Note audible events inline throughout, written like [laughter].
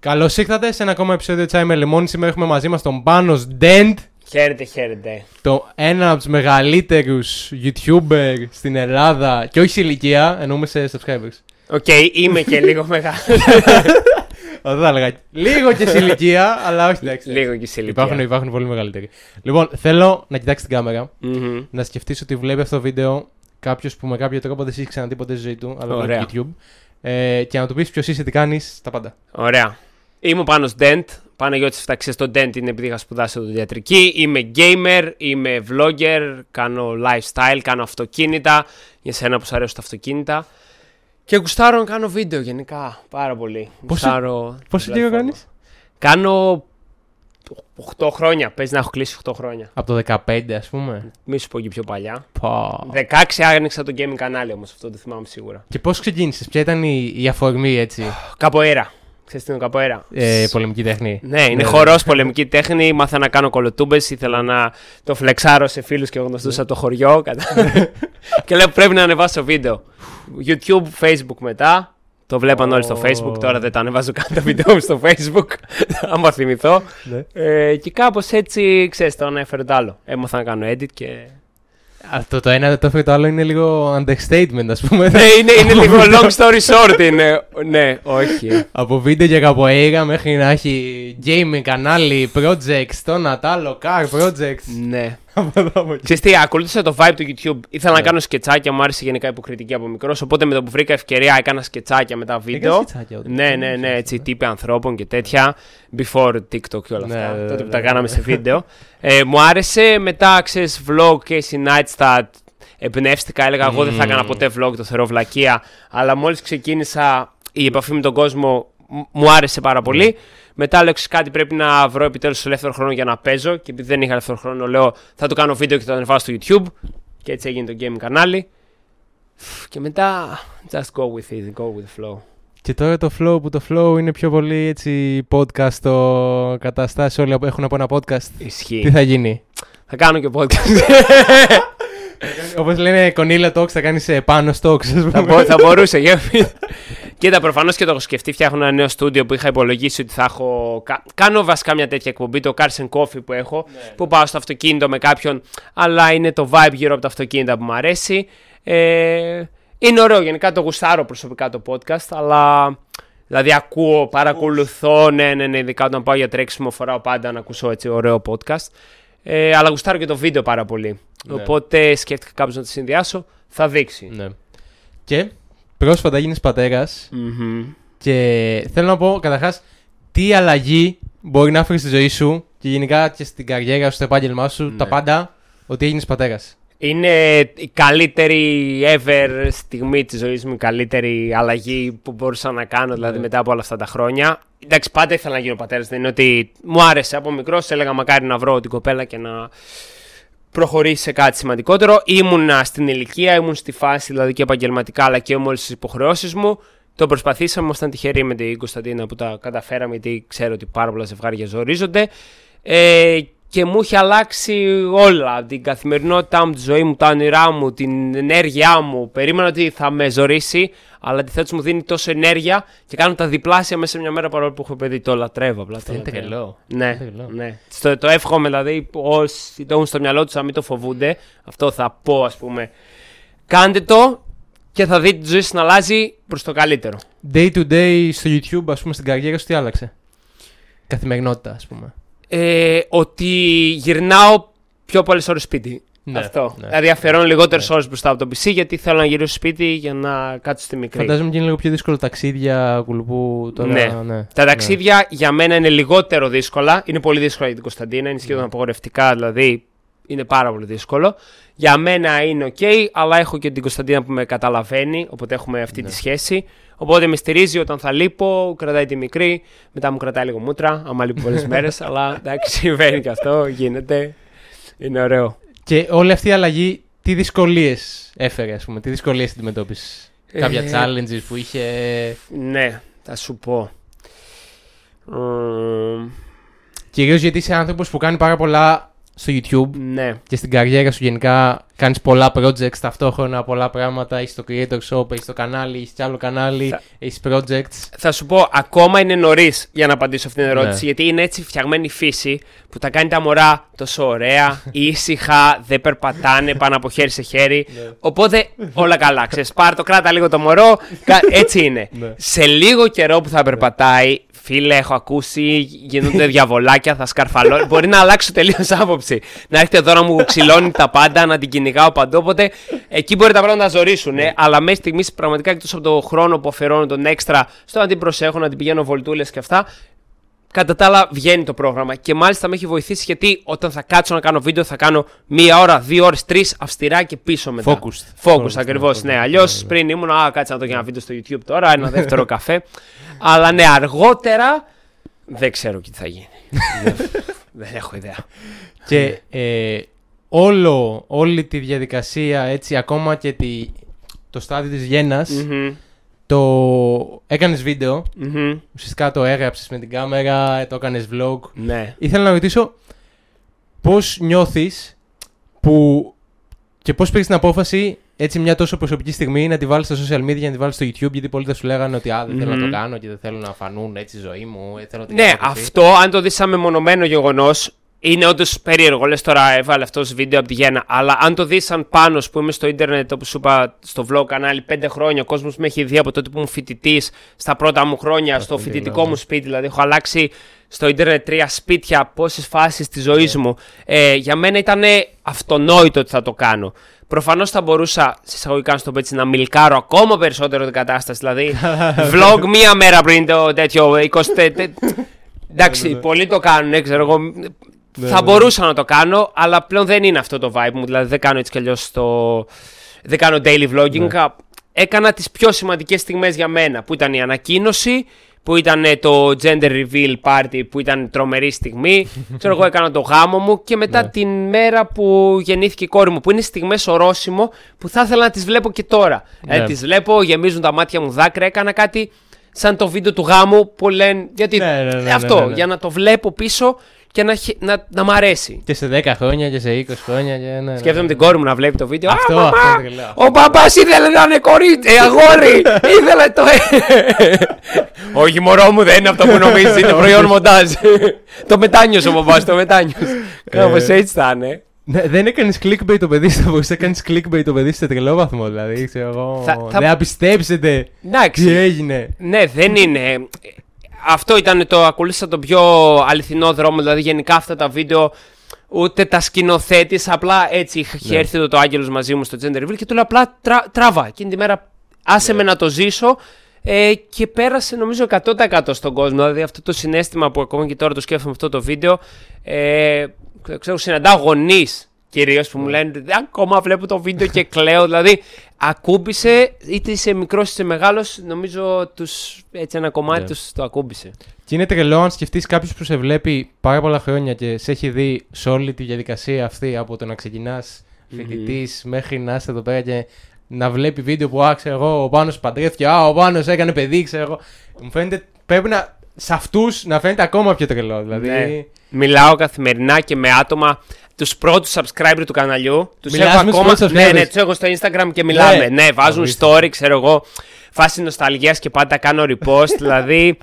Καλώς ήρθατε σε ένα ακόμα επεισόδιο Τσάι με Λεμόνι. Σήμερα έχουμε μαζί μας τον Πάνος Dent. Χαίρετε, χαίρετε. Το ένα από τους μεγαλύτερους YouTuber στην Ελλάδα. Και όχι σε ηλικία, εννοούμε σε subscribers. OK, είμαι και λίγο μεγάλος. [laughs] Δεν θα έλεγα. Λίγο και σε ηλικία, αλλά όχι εντάξει. λίγο και σε ηλικία. Υπάρχουν, υπάρχουν πολύ μεγαλύτεροι. Λοιπόν, θέλω να κοιτάξεις την κάμερα, Μμμ. να σκεφτείς ότι βλέπει αυτό το βίντεο κάποιος που με κάποιο τρόπο δεν έχει ξαναδεί ποτέ στη ζωή του, αλλά Ωραία. βλέπει YouTube. Ε, και να του πεις ποιος είσαι, τι κάνεις, τα πάντα. Ωραία. Είμαι ο Πάνος Dent. Παναγιώτης Φταξίας στο Dent είναι επειδή είχα σπουδάσει οδοντιατρική. Είμαι gamer, είμαι vlogger, κάνω lifestyle, κάνω αυτοκίνητα. Για σένα που σου αρέσουν τα αυτοκίνητα. Και γουστάρω να κάνω βίντεο γενικά πάρα πολύ. Πόσο- Γουστάρω πόσο την καιρό πλατφόρμα. κάνεις; Κάνω 8 χρόνια. Παίζει να έχω κλείσει 8 χρόνια. Από το 15, ας πούμε. Μη σου πω και πιο παλιά. Πω. 16 άνοιξα το gaming κανάλι όμως, αυτό το θυμάμαι σίγουρα. Και πώς ξεκίνησες, ποια ήταν η, η αφορμή έτσι, Καποέρα. Ξέρεις τι είναι το καποέρα. ε, πολεμική τέχνη. Ναι, είναι Ναι, χορός, πολεμική τέχνη. Μάθα να κάνω κολοτούμπες. Ήθελα να το φλεξάρω σε φίλους και γνωστού από το χωριό. [laughs] κατα- και λέω πρέπει να ανεβάσω βίντεο. YouTube, Facebook μετά. Το βλέπαν όλοι στο Ω. Facebook. Τώρα δεν τα ανεβάζω καν τα βίντεο μου στο Facebook. [laughs] άμα θυμηθώ. Ναι. Ε, και κάπως έτσι, ξέρεις, το ένα έφερε το άλλο. Έμαθα να κάνω edit και. Αυτό το ένα το έφερε το άλλο είναι λίγο understatement, ας πούμε. ναι, είναι, είναι λίγο long story short. Είναι. Ναι, όχι. Από βίντεο και καποέγα μέχρι να έχει gaming κανάλι, projects, το ένα, το άλλο, car projects. ναι. Από εδώ, από εκεί. Ξέρεις τι, ακολούθησα το vibe του YouTube. Ήθελα να Ναι. κάνω σκετσάκια, μου άρεσε γενικά υποκριτική από μικρός. Οπότε με το που βρήκα ευκαιρία έκανα σκετσάκια με τα βίντεο. Έκανες σκετσάκια όταν Ναι, ήσουν ναι, ναι, μικρός, έτσι ε. τύποι ανθρώπων και τέτοια. Before TikTok και όλα Ναι, αυτά. ναι, τότε ναι, που τα ναι, κάναμε ναι. σε βίντεο. Ε, μου άρεσε. Μετά, ξέρεις, vlog και Night Stat. Εμπνεύστηκα, έλεγα εγώ δεν θα έκανα Μμμ. ποτέ vlog, το θεωρώ βλακεία. Αλλά μόλις ξεκίνησα η επαφή με τον κόσμο, μ- μου άρεσε πάρα πολύ. Μετά λέω «Ξέρεις κάτι, πρέπει να βρω επιτέλους ελεύθερο χρόνο για να παίζω. Και επειδή δεν είχα ελεύθερο χρόνο, λέω θα το κάνω βίντεο και θα το ανεβάσω στο YouTube. Και έτσι έγινε το game κανάλι. Και μετά, just go with it, go with the flow. Και τώρα το flow που το flow είναι πιο πολύ έτσι podcast, το καταστάσει όλοι έχουν από ένα podcast. Ισχύει. Τι θα γίνει; Θα κάνω και podcast. [laughs] Όπως λένε Κονίλα Talks, θα κάνει πάνω Talks. ας πούμε. θα, μπο- θα μπορούσε. για- Κοίτα, προφανώς και το έχω σκεφτεί. Φτιάχνω ένα νέο στούντιο που είχα υπολογίσει ότι θα έχω. κα- Κάνω βασικά μια τέτοια εκπομπή, το Cars and Coffee που έχω. Που πάω στο αυτοκίνητο με κάποιον, αλλά είναι το vibe γύρω από τα αυτοκίνητα που μου αρέσει. Ε, είναι ωραίο, γενικά το γουστάρω προσωπικά το podcast, αλλά. Δηλαδή ακούω, παρακολουθώ, ναι, ναι, ναι, ειδικά όταν πάω για τρέξιμο φοράω πάντα να ακούσω έτσι ωραίο podcast. Ε, αλλά γουστάρω και το βίντεο πάρα πολύ. Ναι. Οπότε σκέφτηκα κάπως να το συνδυάσω. Θα δείξει. Ναι. Και πρόσφατα γίνεις πατέρας Μμμ. και θέλω να πω καταρχάς τι αλλαγή μπορεί να φέρεις στη ζωή σου και γενικά και στην καριέρα σου, στο επάγγελμά σου, Ναι. τα πάντα, ότι έγινες πατέρας; Είναι η καλύτερη ever στιγμή της ζωής μου, η καλύτερη αλλαγή που μπορούσα να κάνω δηλαδή Ναι. μετά από όλα αυτά τα χρόνια. Εντάξει, πάντα ήθελα να γίνω πατέρας, δεν είναι ότι μου άρεσε από μικρός, έλεγα μακάρι να βρω την κοπέλα και να προχωρήσει σε κάτι σημαντικότερο. Ήμουνα στην ηλικία, ήμουν στη φάση δηλαδή και επαγγελματικά αλλά και με όλες τις υποχρεώσεις μου. Το προσπαθήσαμε, ήμασταν τυχεροί με την Κωνσταντίνα που τα καταφέραμε γιατί ξέρω ότι πάρα πολλά ζευγάρια ζορίζονται. Ε, και μου είχε αλλάξει όλα. Την καθημερινότητά μου, τη ζωή μου, τα όνειρά μου, την ενέργειά μου. Περίμενα ότι θα με ζωρίσει, αλλά αντιθέτω μου δίνει τόσο ενέργεια και κάνω τα διπλάσια μέσα σε μια μέρα παρόλο που έχω παιδί. Το λατρεύω απλά. Το είναι λατρεύω. τρελό. Ναι, Είναι τρελό. ναι. Στο, το εύχομαι δηλαδή όσοι το έχουν στο μυαλό τους να μην το φοβούνται. Αυτό θα πω, ας πούμε. Κάντε το και θα δείτε τη ζωή σας να αλλάζει προς το καλύτερο. Day to day στο YouTube, ας πούμε, στην καριέρα σου, τι άλλαξε; Καθημερινότητα, ας πούμε. Ε, ότι γυρνάω πιο πολλές ώρες σπίτι. Ναι, Αυτό. ναι. δηλαδή αφιερώνω λιγότερες Ναι. ώρες μπροστά από το PC γιατί θέλω να γυρίσω σπίτι για να κάτσω στη μικρή. Φαντάζομαι και είναι λίγο πιο δύσκολο ταξίδια, κουλουπού τώρα. Ναι. ναι. Τα Ναι. ταξίδια για μένα είναι λιγότερο δύσκολα. Είναι πολύ δύσκολα για την Κωνσταντίνα. Είναι σχεδόν Ναι. απογορευτικά, δηλαδή είναι πάρα πολύ δύσκολο. Για μένα είναι ok, αλλά έχω και την Κωνσταντίνα που με καταλαβαίνει, οπότε έχουμε αυτή Ναι. τη σχέση. Οπότε με στηρίζει όταν θα λείπω, κρατάει τη μικρή, μετά μου κρατάει λίγο μούτρα, άμα λείπω πολλές [laughs] μέρες. αλλά εντάξει, συμβαίνει και αυτό, γίνεται. Είναι ωραίο. Και όλη αυτή η αλλαγή, τι δυσκολίες έφερε, ας πούμε, τι δυσκολίες αντιμετώπισες; Κάποια Ε, challenges που είχε; Ναι, θα σου πω. Μμμ, Κυρίως γιατί είσαι άνθρωπος που κάνει πάρα πολλά στο YouTube ναι. και στην καριέρα σου γενικά κάνεις πολλά projects ταυτόχρονα, πολλά πράγματα. Έχει το Creator Shop, έχει το κανάλι, έχει κι άλλο κανάλι, Θα- έχει projects. Θα σου πω, ακόμα είναι νωρίς για να απαντήσω αυτήν την ερώτηση. Ναι. Γιατί είναι έτσι φτιαγμένη η φύση που τα κάνει τα μωρά τόσο ωραία, [laughs] ήσυχα, δεν περπατάνε πάνω από χέρι σε χέρι. Ναι. Οπότε όλα καλά. Ξέρεις, πάρ' το, κράτα λίγο το μωρό. κα- [laughs] Έτσι είναι. Ναι. Σε λίγο καιρό που θα περπατάει, φίλε, έχω ακούσει, γίνονται διαβολάκια, θα σκαρφαλώ. Μπορεί να αλλάξω τελείως άποψη. Να έρχεται εδώ να μου ξυλώνει τα πάντα, να την κυνηγάω παντού. Οπότε εκεί μπορεί τα πράγματα να ζορίσουν. Ναι. Ε, αλλά μέχρι στιγμής πραγματικά εκτός από το χρόνο που αφιερώνω τον έξτρα στο να την προσέχω, να την πηγαίνω βολτούλες και αυτά. Κατά τα άλλα, βγαίνει το πρόγραμμα και μάλιστα με έχει βοηθήσει γιατί όταν θα κάτσω να κάνω βίντεο θα κάνω μία ώρα, δύο ώρες, τρεις αυστηρά και πίσω μετά. Focused. Focus, Focused, ακριβώς. ναι, Ναι, ναι, αλλιώς ναι, ναι. πριν ήμουν, Α, κάτσε να το κάνω βίντεο στο YouTube τώρα, ένα [laughs] δεύτερο καφέ. Αλλά ναι, αργότερα δεν ξέρω τι θα γίνει. δεν, [laughs] δεν έχω ιδέα. Και ε, όλο, όλη τη διαδικασία, έτσι, ακόμα και τη, το στάδιο της γέννας, Μμμ, το έκανες βίντεο, μμμ, ουσιαστικά το έγραψες με την κάμερα, το έκανες vlog. Ναι. Ήθελα να ρωτήσω πώς νιώθεις που και πώς πήρες την απόφαση έτσι μια τόσο προσωπική στιγμή να τη βάλεις στα social media, να τη βάλεις στο YouTube, γιατί πολλοί θα σου λέγανε ότι α, δεν θέλω να Μμμ. το κάνω και δεν θέλω να φανούν έτσι η ζωή μου, ε, θέλω την Ναι, απόκριση». αυτό αν το δεις σαν μεμονωμένο γεγονός, είναι όντως περίεργο. Λες τώρα έβαλε αυτός βίντεο από τη Γέννα. Αλλά αν το δεις σαν πάνω που είμαι στο ίντερνετ, όπως σου είπα στο vlog κανάλι, πέντε χρόνια, ο κόσμος με έχει δει από τότε που ήμουν φοιτητής, στα πρώτα μου χρόνια, στο φοιτητικό, φοιτητικό ναι. μου σπίτι. Δηλαδή, έχω αλλάξει στο ίντερνετ τρία σπίτια, πόσες φάσεις της ζωής μου. Ε, για μένα ήταν αυτονόητο ότι θα το κάνω. Προφανώς θα μπορούσα, συσσαγωγικά να στο πω έτσι, να μιλκάρω ακόμα περισσότερο την κατάσταση. Δηλαδή, [laughs] vlog μία μέρα πριν το τέτοιο 20. τε- τε- Εντάξει, πολλοί το κάνουν, ξέρω εγώ. Θα ναι. μπορούσα να το κάνω, αλλά πλέον δεν είναι αυτό το vibe μου. Δηλαδή, δεν κάνω έτσι κι αλλιώς το. Δεν κάνω daily vlogging. Ναι. Έκανα τις πιο σημαντικές στιγμές για μένα, που ήταν η ανακοίνωση, που ήταν ε, το gender reveal party, που ήταν τρομερή στιγμή. [laughs] ξέρω εγώ, έκανα το γάμο μου και μετά Ναι. την μέρα που γεννήθηκε η κόρη μου, που είναι στιγμές ορόσημο που θα ήθελα να τις βλέπω και τώρα. Ναι. Ε, τις βλέπω, γεμίζουν τα μάτια μου δάκρυα, έκανα κάτι σαν το βίντεο του γάμου που λένε. Γιατί Ναι, ναι, ναι, ναι, αυτό, ναι, ναι. για να το βλέπω πίσω και να, χε- να, να μ' αρέσει. Και σε 10 χρόνια και σε 20 χρόνια. Και, ναι, ναι, Σκέφτομαι ναι. την κόρη μου να βλέπει το βίντεο. Αυτό, Α, μαμά, αυτό δεν λέω. Ο παπά ήθελε να είναι κορίτσι, ε, αγόρι! [laughs] ήθελε το. Όχι, μωρό μου, δεν είναι αυτό που νομίζεις, είναι προϊόν μοντάζ. το μετάνιωσε ο παπά, το μετάνιωσε. Κάπως Ε, έτσι θα είναι. Ναι, δεν έκανες clickbait το παιδί, θα μπορούσε να κάνει clickbait το παιδί σε τρελό βαθμό. Δηλαδή, ξέρω εγώ. Θα- θα- Δεν θα πιστέψετε Εντάξει. τι έγινε. Ναι, δεν είναι. Αυτό ήταν το. Ακολούθησα τον πιο αληθινό δρόμο. Δηλαδή, γενικά αυτά τα βίντεο ούτε τα σκηνοθέτης απλά έτσι είχε Ναι. έρθει εδώ το Άγγελος μαζί μου στο Gender Reveal και του λέω απλά τρα, τράβα. Εκείνη τη μέρα άσε Ναι. με να το ζήσω ε, και πέρασε νομίζω 100% στον κόσμο. Δηλαδή αυτό το συνέστημα που ακόμα και τώρα το σκέφτομαι αυτό το βίντεο. Ε, ξέρω, συναντάω γονείς κυρίως που μου Ναι. λένε Ακόμα βλέπω το βίντεο και κλαίω. δηλαδή ακούμπησε, είτε είσαι μικρός είτε μεγάλος, νομίζω τους, έτσι ένα κομμάτι Ναι. τους το ακούμπησε. Και είναι τρελό αν σκεφτείς κάποιος που σε βλέπει πάρα πολλά χρόνια και σε έχει δει σε όλη τη διαδικασία αυτή από το να ξεκινάς φοιτητής μέχρι να είσαι εδώ πέρα και να βλέπει βίντεο που άξε εγώ, ο Πάνος παντρεύτηκε, α, ο Πάνος έκανε παιδί, ξέρω εγώ. Μου φαίνεται πρέπει να σε αυτούς να φαίνεται ακόμα πιο τρελό. Δηλαδή. Ναι. Μιλάω καθημερινά και με άτομα, τους πρώτους subscriber του καναλιού. Τους Μιλάς έχω με τους ακόμα. πρώτους Ναι, subscribers. ναι, τους έχω στο Instagram και μιλάμε. Ναι. Ναι, βάζουν Απίστευτο. story, ξέρω εγώ. Φάση νοσταλγίας και πάντα κάνω repost. [laughs] δηλαδή.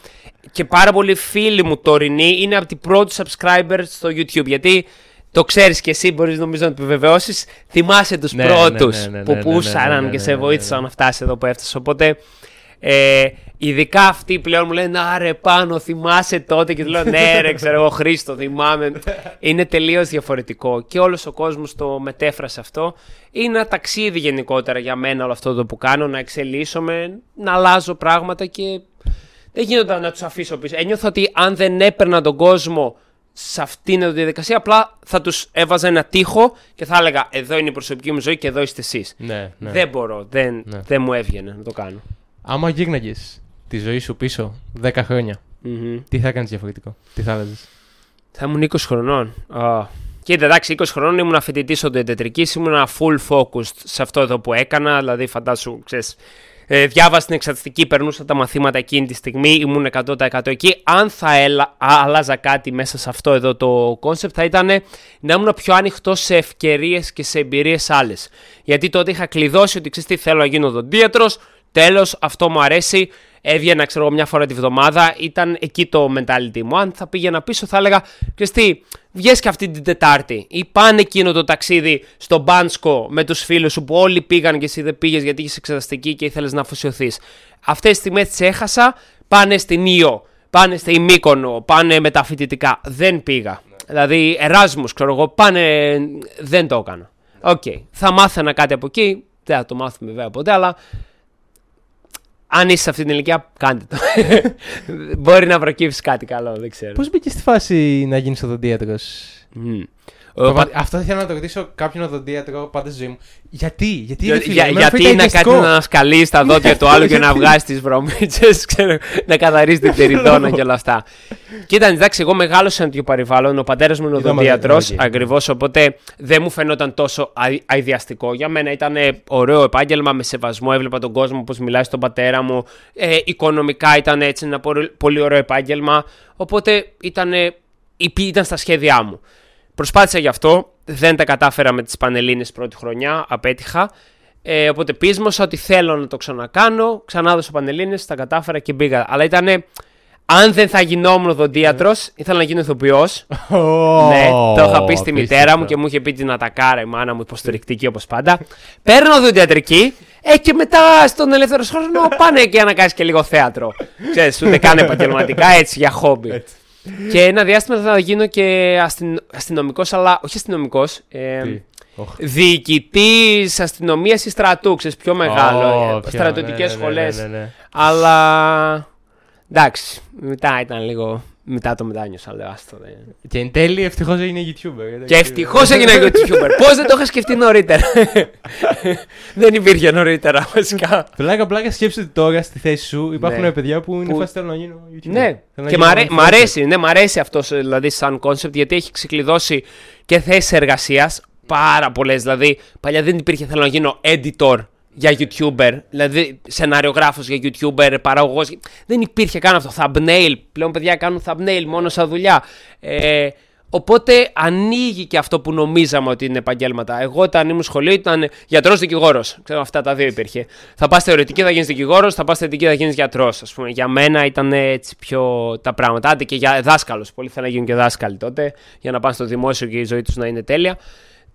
Και πάρα πολλοί φίλοι μου τωρινοί είναι από την πρώτη subscriber στο YouTube. Γιατί το ξέρεις και εσύ, μπορείς νομίζω να το επιβεβαιώσεις. Θυμάσαι τους Ναι, ναι, πρώτους ναι, ναι, ναι, που ναι, πούσαν ναι, ναι, και ναι, σε ναι, βοήθησαν ναι. να φτάσεις εδώ που έφτασες. Οπότε ε, ειδικά αυτοί πλέον μου λένε Άρε πάνω, θυμάσαι τότε. Και του λέω Ναι, ρε, ξέρω εγώ, Χρήστο, θυμάμαι. Είναι τελείως διαφορετικό. Και όλος ο κόσμος το μετέφρασε αυτό. Είναι ένα ταξίδι γενικότερα για μένα όλο αυτό το που κάνω. Να εξελίσσομαι, να αλλάζω πράγματα και δεν γίνονταν να τους αφήσω πίσω. Ένιωθα ότι αν δεν έπαιρνα τον κόσμο σε αυτήν τη διαδικασία, απλά θα τους έβαζα ένα τείχο και θα έλεγα Εδώ είναι η προσωπική μου ζωή και εδώ είστε εσείς. Ναι, ναι. Δεν μπορώ, δεν, Ναι. δεν μου έβγαινε να το κάνω. Άμα γύρναγε τη ζωή σου πίσω 10 χρόνια, Μμμ. τι θα έκανες διαφορετικό, τι θα άλλαζες; Θα ήμουν 20 χρονών. Α. Κοίτα, εντάξει, 20 χρονών ήμουν φοιτητής οδοντιατρική, ήμουν full focused σε αυτό εδώ που έκανα. Δηλαδή, φαντάσου, ξέρεις, ε, διάβασα την εξεταστική, περνούσα τα μαθήματα εκείνη τη στιγμή, ήμουν 100% εκεί. Αν θα έλα, άλλαζα κάτι μέσα σε αυτό εδώ το concept, θα ήταν να ήμουν πιο ανοιχτός σε ευκαιρίες και σε εμπειρίες άλλες. Γιατί τότε είχα κλειδώσει ότι ξέρεις τι θέλω να γίνω οδοντίατρο, τέλος, αυτό μου αρέσει. Έβγαινα, ξέρω εγώ, μια φορά τη βδομάδα. Ήταν εκεί το mentality μου. Αν θα πήγαινα πίσω, θα έλεγα, ξέρεις τι, βγες και αυτή την Τετάρτη. Ή πάνε εκείνο το ταξίδι στο Μπάνσκο με τους φίλους σου που όλοι πήγαν και εσύ δεν πήγες γιατί είσαι εξεταστική και ήθελες να αφοσιωθείς. Αυτές τις στιγμές τις έχασα. Πάνε στην Ήο, πάνε στη Μύκονο, πάνε με τα φοιτητικά. Δεν πήγα. Δηλαδή, Εράσμους, ξέρω εγώ, πάνε. Δεν το έκανα. OK. Okay. Θα μάθαινα κάτι από εκεί. Δεν θα το μάθουμε βέβαια ποτέ, αλλά αν είσαι σε αυτή την ηλικία, κάντε το. [laughs] Μπορεί να προκύψει κάτι καλό, δεν ξέρω. Πώς μπήκες στη φάση να γίνεις οδοντίατρος; Mm. Πα... Αυτό θέλω να το ρωτήσω κάποιον οδοντίατρο πάντα στη ζωή μου. Γιατί, γιατί, για, φίλε, για, γιατί είναι κάτι να ανασκαλεί τα δόντια του άλλου και να [laughs] βγάζεις τις βρωμίτσες, να καθαρίζεις την τεριδόνα και όλα αυτά. Κοίτα, εντάξει, εγώ μεγάλωσα σε τέτοιο περιβάλλον. Ο πατέρας μου είναι οδοντίατρος, ακριβώς, οπότε δεν μου φαινόταν τόσο αειδιαστικό. Για μένα ήταν ωραίο επάγγελμα, με σεβασμό, έβλεπα τον κόσμο πώ μιλάει στον πατέρα μου. Ε, οικονομικά ήταν έτσι ένα πολύ ωραίο επάγγελμα. Οπότε ήταν, ήταν στα σχέδιά μου. Προσπάθησα γι' αυτό. Δεν τα κατάφερα με τις Πανελλήνες πρώτη χρονιά. Απέτυχα. Ε, οπότε πείσμωσα ότι θέλω να το ξανακάνω. Ξανά δώσα Πανελλήνες, τα κατάφερα και μπήκα. Αλλά ήταν. Αν δεν θα γινόμουν οδοντίατρος, ήθελα να γίνω ηθοποιός. Oh, ναι, το είχα πει στη μητέρα μου και μου είχε πει την ατακάρα η μάνα μου υποστηρικτική όπως πάντα. Παίρνω οδοντιατρική ε, και μετά στον ελεύθερος χρόνος πάνε και να κάνεις και λίγο θέατρο. Ξέρεις, ούτε καν επαγγελματικά έτσι για χόμπι και ένα διάστημα θα γίνω και αστυ... αστυνομικός, αλλά όχι αστυνομικός. Ε, Διοικητής αστυνομίας ή στρατού, ξέρεις πιο μεγάλο. Oh, Στρατιωτικές ναι, σχολέ. Ναι, ναι, ναι, αλλά. Εντάξει, μετά ήταν λίγο μετά το μετάνιωσα, λέω άστο. Δε. Και εν τέλει ευτυχώς έγινε YouTuber. Και ευτυχώς έγινε YouTuber. Πώς δεν το είχα σκεφτεί νωρίτερα. [laughs] δεν υπήρχε νωρίτερα, βασικά. Πλάκα, πλάκα σκέψτε τώρα στη θέση σου υπάρχουν ναι. παιδιά που είναι που... φάση να γίνω YouTuber. Ναι, και μ' αρέσει, ναι, μ' αρέσει αυτός δηλαδή σαν concept γιατί έχει ξεκλειδώσει και θέσεις εργασίας πάρα πολλές. Δηλαδή, παλιά δεν υπήρχε θέλω να γίνω editor για YouTuber, δηλαδή σεναριογράφο για YouTuber, παραγωγός. Δεν υπήρχε καν αυτό. Thumbnail. Πλέον παιδιά κάνουν thumbnail μόνο σαν δουλειά. Ε, οπότε ανοίγει και αυτό που νομίζαμε ότι είναι επαγγέλματα. Εγώ όταν ήμουν σχολείο ήταν γιατρός δικηγόρος. Ξέρω, αυτά τα δύο υπήρχε. Θα πας θεωρητική, θα γίνεις δικηγόρος, θα πας θεωρητική, θα γίνεις γιατρός. Για μένα ήταν έτσι πιο τα πράγματα. Άντε και για δάσκαλος. Πολλοί θέλουν να γίνουν και δάσκαλοι τότε για να πάνε στο δημόσιο και η ζωή τους να είναι τέλεια.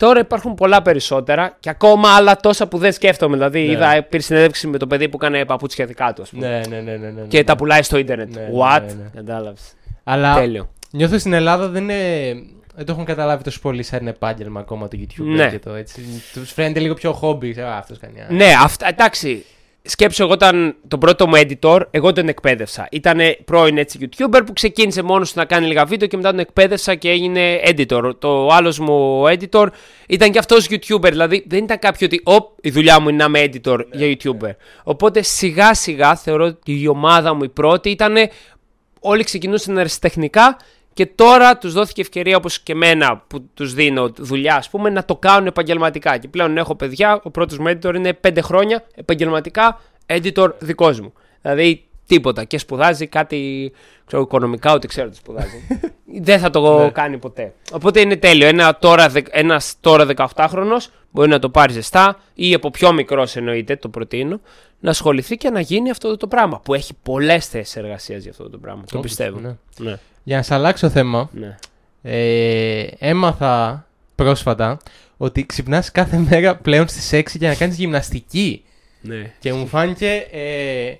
Τώρα υπάρχουν πολλά περισσότερα και ακόμα άλλα τόσα που δεν σκέφτομαι. Δηλαδή, ναι. είδα πήρε συνέντευξη με το παιδί που έκανε παπούτσια δικά του. Ναι, ναι, ναι, ναι, ναι, Και ναι. τα πουλάει στο Ιντερνετ. Ναι, What? Ναι, ναι. Κατάλαβες. Αλλά Τέλειο. νιώθω στην Ελλάδα δεν είναι. Δεν το έχουν καταλάβει τόσο πολύ σαν επάγγελμα ακόμα το YouTube. Ναι. Και το, έτσι. Τους φαίνεται λίγο πιο χόμπι. Αυτός κάνει. Ναι, αυτά, εντάξει σκέψω εγώ ήταν το πρώτο μου editor, εγώ τον εκπαίδευσα. Ήταν πρώην έτσι YouTuber που ξεκίνησε μόνος του να κάνει λίγα βίντεο και μετά τον εκπαίδευσα και έγινε editor. Το άλλος μου editor ήταν και αυτός YouTuber, δηλαδή δεν ήταν κάποιο ότι οπ, η δουλειά μου είναι να είμαι editor ναι, για YouTuber. Ναι. Οπότε σιγά σιγά θεωρώ ότι η ομάδα μου η πρώτη ήταν όλοι ξεκινούσαν αριστεχνικά και τώρα τους δόθηκε ευκαιρία όπως και εμένα που τους δίνω δουλειά, ας πούμε, να το κάνουν επαγγελματικά. Και πλέον έχω παιδιά. Ο πρώτος μου editor είναι 5 χρόνια επαγγελματικά editor δικός μου. Δηλαδή τίποτα. Και σπουδάζει κάτι ξέρω, οικονομικά, ούτε ξέρω τι σπουδάζει. [laughs] Δεν θα το ναι. κάνει ποτέ. Οπότε είναι τέλειο. Ένα τώρα, ένας τώρα 18χρονο μπορεί να το πάρει ζεστά ή από πιο μικρός εννοείται, το προτείνω, να ασχοληθεί και να γίνει αυτό το πράγμα. Που έχει πολλές θέσεις εργασίας για αυτό το πράγμα. Το πιστεύω. Ναι. Ναι. Για να σε αλλάξω θέμα, ναι. ε, έμαθα πρόσφατα ότι ξυπνάς κάθε μέρα πλέον στις 6 για να κάνεις γυμναστική. Ναι. Και μου φάνηκε... Ε,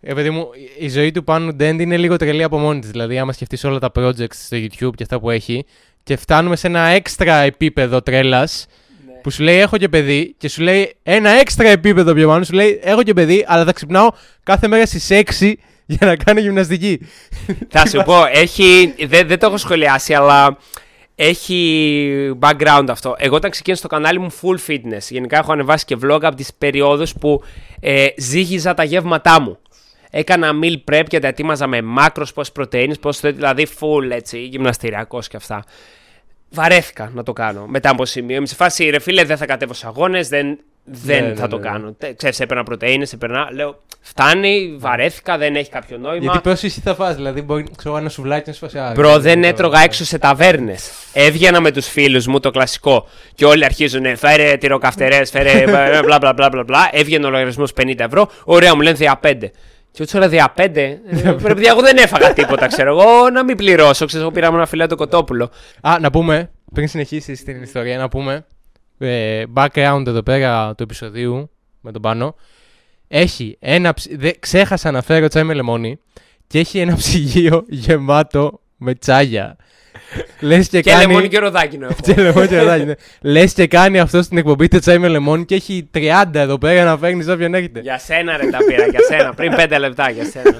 ε, μου, η ζωή του Πάνου Ντέντ είναι λίγο τρελή από μόνη της. Δηλαδή, άμα σκεφτείς όλα τα projects στο YouTube και αυτά που έχει, και φτάνουμε σε ένα έξτρα επίπεδο τρέλας, ναι. που σου λέει έχω και παιδί, και σου λέει ένα έξτρα επίπεδο πιο πάνω, σου λέει έχω και παιδί, αλλά θα ξυπνάω κάθε μέρα στις 6 για να κάνει γυμναστική. Θα σου πω, έχει, δεν, δεν το έχω σχολιάσει, αλλά έχει background αυτό. Εγώ όταν ξεκίνησα το κανάλι μου full fitness, γενικά έχω ανεβάσει και vlog από τις περιόδους που ε, ζύγιζα τα γεύματά μου. Έκανα meal prep και τα ετοίμαζα με μάκρος, πόσες πρωτεΐνες, πόσες, δηλαδή full έτσι, γυμναστηριακός και αυτά. Βαρέθηκα να το κάνω μετά από σημείο. Είμαι σε φάση, ρε φίλε, δεν θα κατέβω σε αγώνες, δεν δεν Ναι, ναι, θα το ναι, ναι. κάνω. Τε- Ξέρεις, έπαιρνα πρωτεΐνες, έπαιρνα. Λέω, φτάνει, βαρέθηκα, δεν έχει κάποιο νόημα. Γιατί πόσο εσύ θα φας, δηλαδή μπορεί ξέρω, ένα σουβλάκι να σου φάσει. α, Μπρο, ξέρω, δεν το- έτρωγα έξω σε ταβέρνες. Έβγαινα με τους φίλους μου το κλασικό. Και όλοι αρχίζουν, φέρε τυροκαυτερές, φέρε [laughs] μπλα μπλα μπλα μπλα μπλα. Έβγαινε ο λογαριασμός 50 ευρώ. Ωραία, μου λένε δια 5. Και έτσι ώρα δια 5. ε, [laughs] Πρέπει εγώ δεν έφαγα τίποτα, ξέρω εγώ, να μην πληρώσω. Ξέρω, εγώ πήραμε ένα φιλέτο κοτόπουλο. Α, να πούμε, πριν συνεχίσεις την ιστορία, να πούμε. Ε, background εδώ πέρα του επεισοδίου με τον πάνω. Έχει ένα. ψ- Δε, ξέχασα να φέρω τσάι με λεμόνι και έχει ένα [laughs] ψυγείο γεμάτο με τσάγια. Λες και, Και κάνει. λεμόνι και ροδάκινο έχω. [laughs] Και λεμόνι και ροδάκι, ναι. Λες και κάνει αυτό στην εκπομπή το τσάι με λεμόνι και έχει 30 εδώ πέρα να φέρνει όποιον έχετε. Για σένα ρε τα πήρα, για σένα. Πριν 5 λεπτά για σένα.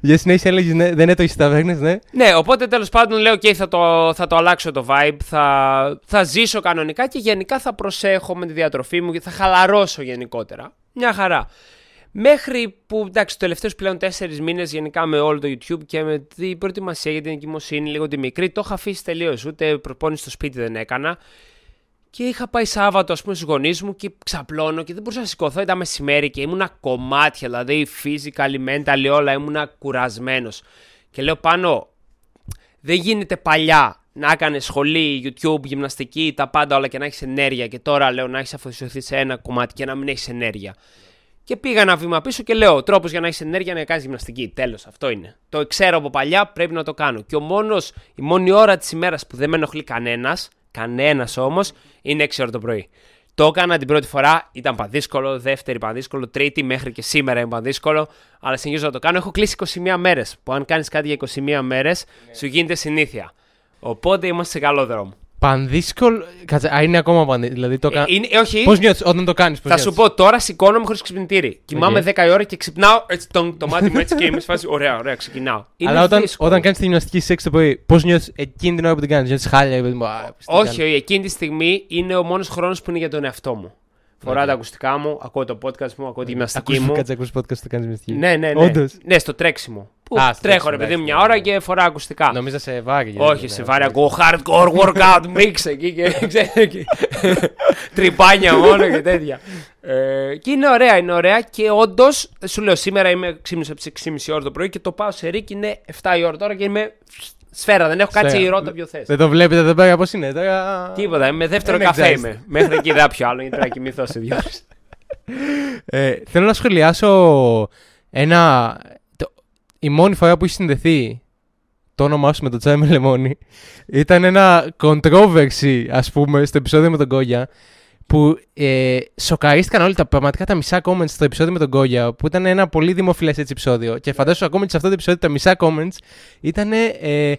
Για συνέχεια έλεγες ναι, δεν έτρωγες ταβέρνες, ναι. Ναι, οπότε τέλος πάντων λέω: OK, θα το, θα το αλλάξω το vibe. Θα, θα ζήσω κανονικά και γενικά θα προσέχω με τη διατροφή μου και θα χαλαρώσω γενικότερα. Μια χαρά. Μέχρι που εντάξει, τους τελευταίους πλέον τέσσερις μήνες γενικά με όλο το YouTube και με την προετοιμασία για την εγκυμοσύνη, λίγο τη μικρή, το είχα αφήσει τελείως. Ούτε προπόνηση στο σπίτι δεν έκανα. Και είχα πάει Σάββατο, ας πούμε, στους γονείς μου και ξαπλώνω και δεν μπορούσα να σηκωθώ. Ήταν μεσημέρι και ήμουνα κομμάτια, δηλαδή physically, mentally, όλα ήμουνα κουρασμένος. Και λέω πάνω, δεν γίνεται παλιά να έκανες σχολή, YouTube, γυμναστική, τα πάντα όλα και να έχεις ενέργεια. Και τώρα λέω να έχεις αφοσιωθεί σε ένα κομμάτι και να μην έχεις ενέργεια. Και πήγα ένα βήμα πίσω και λέω: Τρόπος για να έχεις ενέργεια είναι να κάνεις γυμναστική. Τέλος, αυτό είναι. Το ξέρω από παλιά, πρέπει να το κάνω. Και ο μόνος, η μόνη ώρα της ημέρας που δεν με ενοχλεί κανένας, κανένας όμως, είναι 6 ώρα το πρωί. Το έκανα την πρώτη φορά, ήταν πανδύσκολο, δεύτερη πανδύσκολο, τρίτη μέχρι και σήμερα είναι πανδύσκολο, αλλά συνεχίζω να το κάνω. Έχω κλείσει 21 μέρες. Που αν κάνεις κάτι για 21 μέρες, σου γίνεται συνήθεια. Οπότε είμαστε σε καλό δρόμο. Πανδύσκολο. Κάτσε, α, είναι ακόμα πανδύσκολο. Δηλαδή το Ε, κα... είναι, ε, όχι, Πώς νιώθεις όταν το κάνεις, θα σου πω τώρα σηκώνομαι χωρίς ξυπνητήρι. Κοιμάμαι 10 η ώρα και ξυπνάω έτσι το, το μάτι μου έτσι και είμαι σε φάση. Ωραία, ωραία, ξεκινάω. Είναι Αλλά όταν, δύσκολο. όταν κάνεις τη γυμναστική σε 6 το πρωί, πώς νιώθεις εκείνη την ώρα που την κάνεις, νιώθεις χάλια, παιδί μου. α, πώς την Όχι, κάνω. εκείνη τη στιγμή είναι ο μόνος χρόνος που είναι για τον εαυτό μου. Φοράω τα ακουστικά μου, ακούω το podcast μου, ακούω τη γυμναστική Ακούς- μου. Κάτσε, ακούς podcast το κάνεις γυμναστική. Ναι, ναι, ναι. Όντως. Ναι, στο τρέξιμο. Που Α, στο τρέχω, τρέξιμο, ρε παιδί μου, εντάξει, μια ναι, ώρα ναι. και φοράω ακουστικά. Νόμιζα σε βάρη. Όχι, σε βάρη ακούω hardcore workout [laughs] mix εκεί και [laughs] ξέρετε, και [laughs] τρυπάνια μόνο και τέτοια. Ε, και είναι ωραία, είναι ωραία και όντως, σου λέω σήμερα είμαι ξύπνησα από τις 6.30 ώρα το πρωί και το πάω σε ρίκ είναι 7 η ώρα τώρα και είμαι σφαίρα. Δεν έχω κάτσει Σφαίρα. η ρότα πιο θες. Δεν το βλέπετε εδώ πέρα πώς είναι. Τώρα... Τίποτα, είμαι δεύτερο Είναι καφέ exhausted. είμαι. Μέχρι εκεί δεν θα πιω άλλο γιατί πρέπει να κοιμηθώ σε δύο ώρες. Ε, θέλω να σχολιάσω ένα. Το... Η μόνη φορά που έχει συνδεθεί το όνομά σου με το τσάι με λεμόνι ήταν ένα controversy, ας πούμε, στο επεισόδιο με τον Κόγια. Που ε, σοκαρίστηκαν όλοι τα πραγματικά τα μισά comments στο επεισόδιο με τον Κόγια, που ήταν ένα πολύ δημοφιλές έτσι επεισόδιο. Και φαντάσου ακόμα και σε αυτό το επεισόδιο τα μισά comments ήταν ε,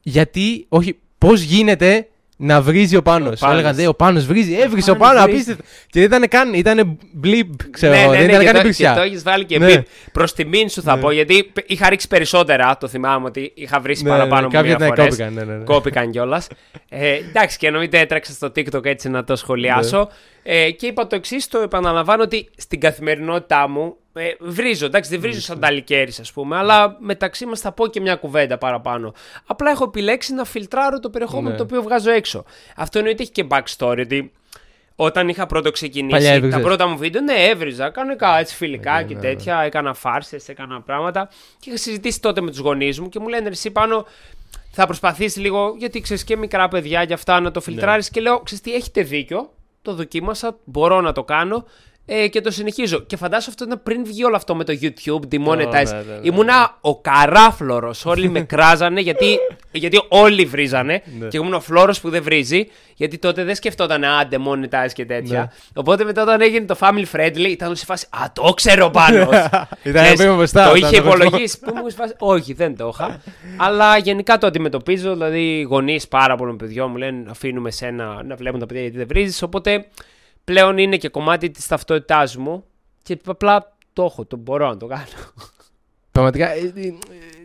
γιατί, όχι, πώς γίνεται να βρίζει ο Πάνος. Πάνος. Έλεγαν, «Δε, ο Πάνος βρίζει, έβρισε ο, Πάνος Πάνος, βρίζει. απίστευτο. Και δεν ήταν καν, ήταν blip, ξέρω ναι, εγώ, ναι, δεν ναι, ήταν και καν το- υπηρεσιά. Και το έχεις βάλει και Ναι. beat. Προς τιμήν σου θα Ναι. πω, γιατί π- είχα ρίξει περισσότερα. Το θυμάμαι ότι είχα βρει Ναι, παραπάνω ναι, από κάποια μία ναι, φορές. κόπηκαν, ναι, ναι, ναι. Κόπηκαν κιόλας. Ε, εντάξει, και εννοείται έτρεξα στο TikTok έτσι να το σχολιάσω. Ναι. Ε, και είπα το εξής, το επαναλαμβάνω ότι στην καθημερινότητά μου ε, βρίζω. Εντάξει, δεν βρίζω σαν ταλικέρι, ας πούμε, αλλά μεταξύ μας θα πω και μια κουβέντα παραπάνω. Απλά έχω επιλέξει να φιλτράρω το περιεχόμενο Ναι. το οποίο βγάζω έξω. Αυτό εννοείται έχει και backstory, ότι όταν είχα πρώτο Παλιά ξεκινήσει τα έβριζες. πρώτα μου βίντεο, ναι, έβριζα κανονικά έτσι φιλικά Ναι, και ναι, τέτοια. Έκανα φάρσες, έκανα πράγματα. Και είχα συζητήσει τότε με τους γονείς μου και μου λένε εσύ πάνω θα προσπαθήσεις λίγο, γιατί ξέρεις και μικρά παιδιά για αυτά να το φιλτράρεις. Και λέω, ξέρεις τι, έχετε δίκιο. Το δοκίμασα, μπορώ να το κάνω. Ε, και το συνεχίζω. Και φαντάσου αυτό ήταν πριν βγει όλο αυτό με το YouTube, demonetize. ναι, ναι, ναι. Ήμουνα ο καράφλωρος. Όλοι με [laughs] κράζανε γιατί, γιατί όλοι βρίζανε. Ναι. Και ήμουν ο φλόρος που δεν βρίζει. Γιατί τότε δεν σκεφτόταν Α, demonetize και τέτοια. Ναι. Οπότε μετά όταν έγινε το family friendly, ήταν όλοι σε φάση Α, το ξέρω πάνω. [laughs] Ήταν ένα βήμα μπροστά, Το ήταν είχε το γνωστό. υπολογίσει. Που μου είχε φάσει, Όχι, δεν το είχα. Αλλά γενικά το αντιμετωπίζω. Δηλαδή, οι γονείς πάρα πολλών παιδιών μου λένε αφήνουμε σένα να βλέπουν τα παιδιά γιατί δεν βρίζεις. Οπότε πλέον είναι και κομμάτι της ταυτότητάς μου. Και απλά το έχω, το μπορώ να το κάνω. Πραγματικά. ε, ε, ε,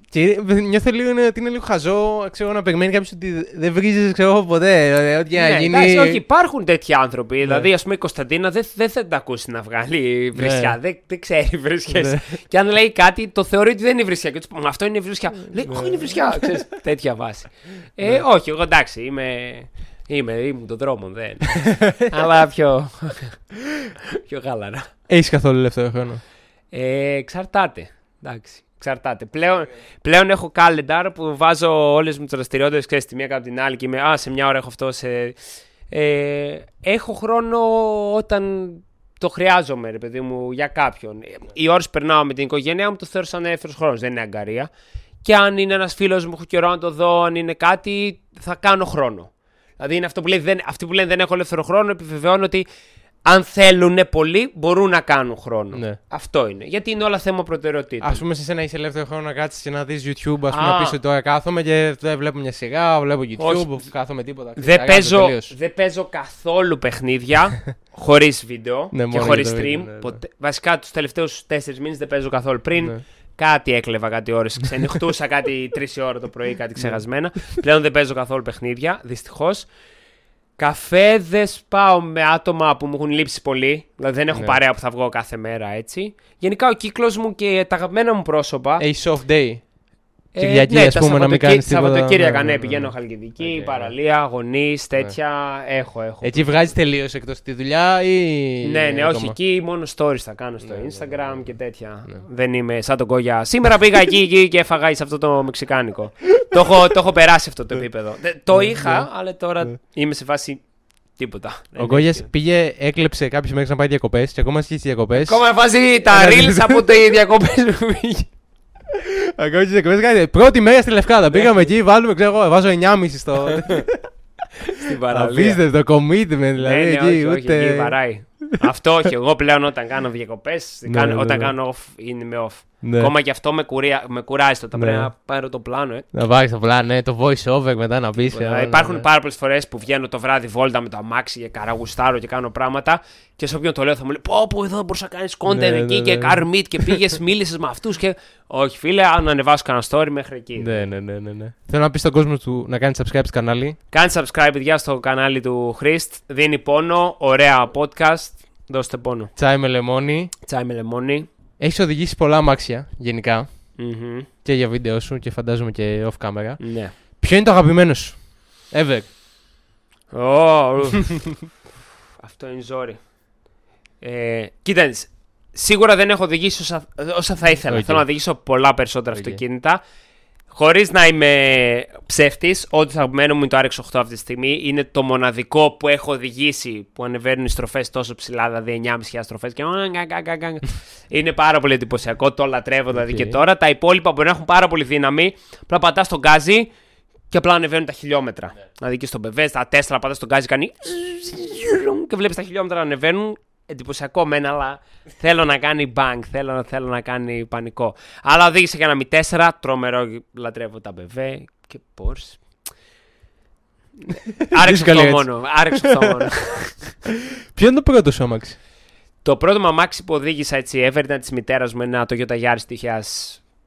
Και νιώθω λίγο είναι- ότι είναι λίγο χαζό ξέρω, να περιμένει κάποιος ότι δεν βρίζει ξέρω, εγώ, ποτέ. ε, Ό,τι και να Ναι, γίνει. εντάξει, όχι, υπάρχουν τέτοιοι άνθρωποι. Δηλαδή, ας πούμε, η Κωνσταντίνα δεν, δεν θα τα ακούσει να βγάλει βρισιά. Ναι. Δεν, δεν ξέρει βρισιές. Ναι. Και αν λέει κάτι, το θεωρεί ότι δεν είναι βρισιά. Και τους πούμε, αυτό είναι βρισιά. Λέει, Όχι, είναι βρισιά. Ξέρεις, τέτοια βάση. Ε, όχι, εγώ εντάξει, είμαι. Είμαι, ήμουν τον δρόμο, δεν. [laughs] Αλλά πιο. πιο χάλαρα. Έχεις καθόλου ελεύθερο χρόνο; Ε, εξαρτάται. Εντάξει. Εξαρτάται. Πλέον, πλέον έχω calendar που βάζω όλες μου τις δραστηριότητες τη μία κάτω την άλλη και είμαι. Α, σε μια ώρα έχω αυτό. Σε... Ε, έχω χρόνο όταν το χρειάζομαι, ρε παιδί μου, για κάποιον. Οι ώρες περνάω με την οικογένειά μου το θεωρώ σαν ελεύθερος χρόνος. Δεν είναι αγκαρία. Και αν είναι ένας φίλος μου, έχω καιρό να το δω, αν είναι κάτι, θα κάνω χρόνο. Δηλαδή είναι αυτό που λέει, δεν, αυτοί που λένε δεν έχω ελεύθερο χρόνο, επιβεβαιώνω ότι αν θέλουν πολύ, μπορούν να κάνουν χρόνο. Ναι. Αυτό είναι. Γιατί είναι όλα θέμα προτεραιοτήτων. Α πούμε, σε ένα είσαι ελεύθερο χρόνο να κάτσεις και να δεις YouTube, ας πούμε, να πει ότι τώρα κάθομαι και δεν βλέπω μια σιγά, βλέπω YouTube, Όχι. κάθομαι τίποτα. Δεν Αγάπη, παίζω, τελείως. δεν παίζω καθόλου παιχνίδια [laughs] χωρίς βίντεο Ναι, και μόνο χωρίς για το stream. βίντεο, ναι, ναι. Ποτέ- Βασικά τους τελευταίους τέσσερις μήνες δεν παίζω καθόλου. Πριν Ναι. Κάτι έκλεβα κάτι ώρε. Ξενυχτούσα [laughs] κάτι τρεις ώρα το πρωί, κάτι ξεχασμένα. Πλέον δεν παίζω καθόλου παιχνίδια, δυστυχώς. Καφέδε πάω με άτομα που μου έχουν λείψει πολύ. Δηλαδή δεν έχω Ναι. παρέα που θα βγω κάθε μέρα έτσι. Γενικά ο κύκλος μου και τα αγαπημένα μου πρόσωπα. Έχει soft day. Ε, Κυριακή, ναι, ας τα πούμε, να μην Σαββατοκύ- κάνεις τίποτα. Σαββατοκύριακα, Ναι, ναι, ναι, πηγαίνω ναι. Χαλκιδική, Οκ, παραλία, γονείς, τέτοια. Έχω, έχω. Εκεί βγάζεις τελείως εκτός τη δουλειά ή. Ναι, ναι, όχι ακόμα; εκεί, μόνο stories θα κάνω στο Ναι, ναι, Instagram και τέτοια. Δεν είμαι σαν τον Γκόγια. Σήμερα πήγα εκεί, εκεί και έφαγα σε αυτό το μεξικάνικο. το, έχω, το έχω περάσει αυτό το επίπεδο. Δεν- το είχα, αλλά τώρα είμαι σε φάση τίποτα. Δεν Ο έχει Γκόγια τίποτα. πήγε, έκλεψε κάποιες μέρες να πάει διακοπές και ακόμα στις διακοπές. Ακόμα βάζει τα Ναι, ναι, reels ναι. από τις διακοπές που [laughs] πήγε. Ακόμα στι διακοπέ κάνει. Πρώτη μέρα στη Λευκάδα. Πήγαμε εκεί, βάλουμε, ξέρω εγώ, βάζω 9,5 στο. [laughs] Στην παραλία. Απίστευτο commitment δηλαδή. Ναι, ναι, εκεί, όχι, όχι, ούτε. εκεί βαράει. Αυτό όχι. Εγώ πλέον όταν κάνω διακοπές, Ναι, ναι, όταν ναι. κάνω off, είναι με off. Ναι. Ακόμα και αυτό με, κουρία, με κουράζει όταν Ναι. πρέπει να πάρω το πλάνο. Ε. Να βάλει το πλάνο, ναι, το voice over μετά να πεις. Ε, υπάρχουν πάρα πολλές φορές που βγαίνω το βράδυ βόλτα με το αμάξι και καραγουστάρω και κάνω πράγματα. Και σε όποιον το λέω θα μου λέει: Πω, πω, εδώ μπορούσα να κάνεις content Ναι, ναι, εκεί ναι, και ναι. car meet και πήγες, [laughs] μίλησες με αυτούς. Και... Όχι, φίλε, αν ανεβάσω κανένα story μέχρι εκεί. Ναι, ναι, ναι, ναι, ναι. Θέλω να πεις στον κόσμο του να κάνει subscribe στο κανάλι. Κάντε subscribe, παιδιά, στο κανάλι του Χρήστ. Δίνει πόνο, ωραία podcast. Δώστε πόνο. Τσάι με λεμόνι. Τσάι με λεμόνι. Έχεις οδηγήσει πολλά αμάξια γενικά. Μμμ. Και για βίντεο σου και φαντάζομαι και off camera. Ναι. Ποιο είναι το αγαπημένο σου, Ever. Ω, ου. Αυτό είναι ζόρι. Ε, κοίτα, σίγουρα δεν έχω οδηγήσει όσα, όσα θα ήθελα. Οκ. Θέλω να οδηγήσω πολλά περισσότερα Οκ. αυτοκίνητα. Χωρίς να είμαι ψεύτης, ό,τι θα αγαπημένο μου είναι το RX8 αυτή τη στιγμή. Είναι το μοναδικό που έχω οδηγήσει που ανεβαίνουν οι στροφές τόσο ψηλά, δηλαδή 9.500 στροφές. Και... είναι πάρα πολύ εντυπωσιακό. Το λατρεύω δηλαδή Οκ. και τώρα. Τα υπόλοιπα μπορεί να έχουν πάρα πολύ δύναμη. Απλά πατάς τον γκάζι και απλά ανεβαίνουν τα χιλιόμετρα. Δηλαδή και στον Μπεβές, τα Τέσλα πατάς τον γκάζι, κάνει. και βλέπεις τα χιλιόμετρα να ανεβαίνουν. Εντυπωσιακό μένα, αλλά θέλω να κάνει bang, θέλω, θέλω να κάνει πανικό. Αλλά οδήγησε για ένα Mi 4, τρομερό, λατρεύω τα BV και Porsche. [laughs] Άρεξε Δύσκολη αυτό έτσι. μόνο. Άρεξε αυτό μόνο. [laughs] Ποιο είναι το πρώτο σου αμάξι. το πρώτο μου αμάξι που οδήγησα έτσι ever ήταν της μητέρας μου, ένα Toyota Yaris 2000,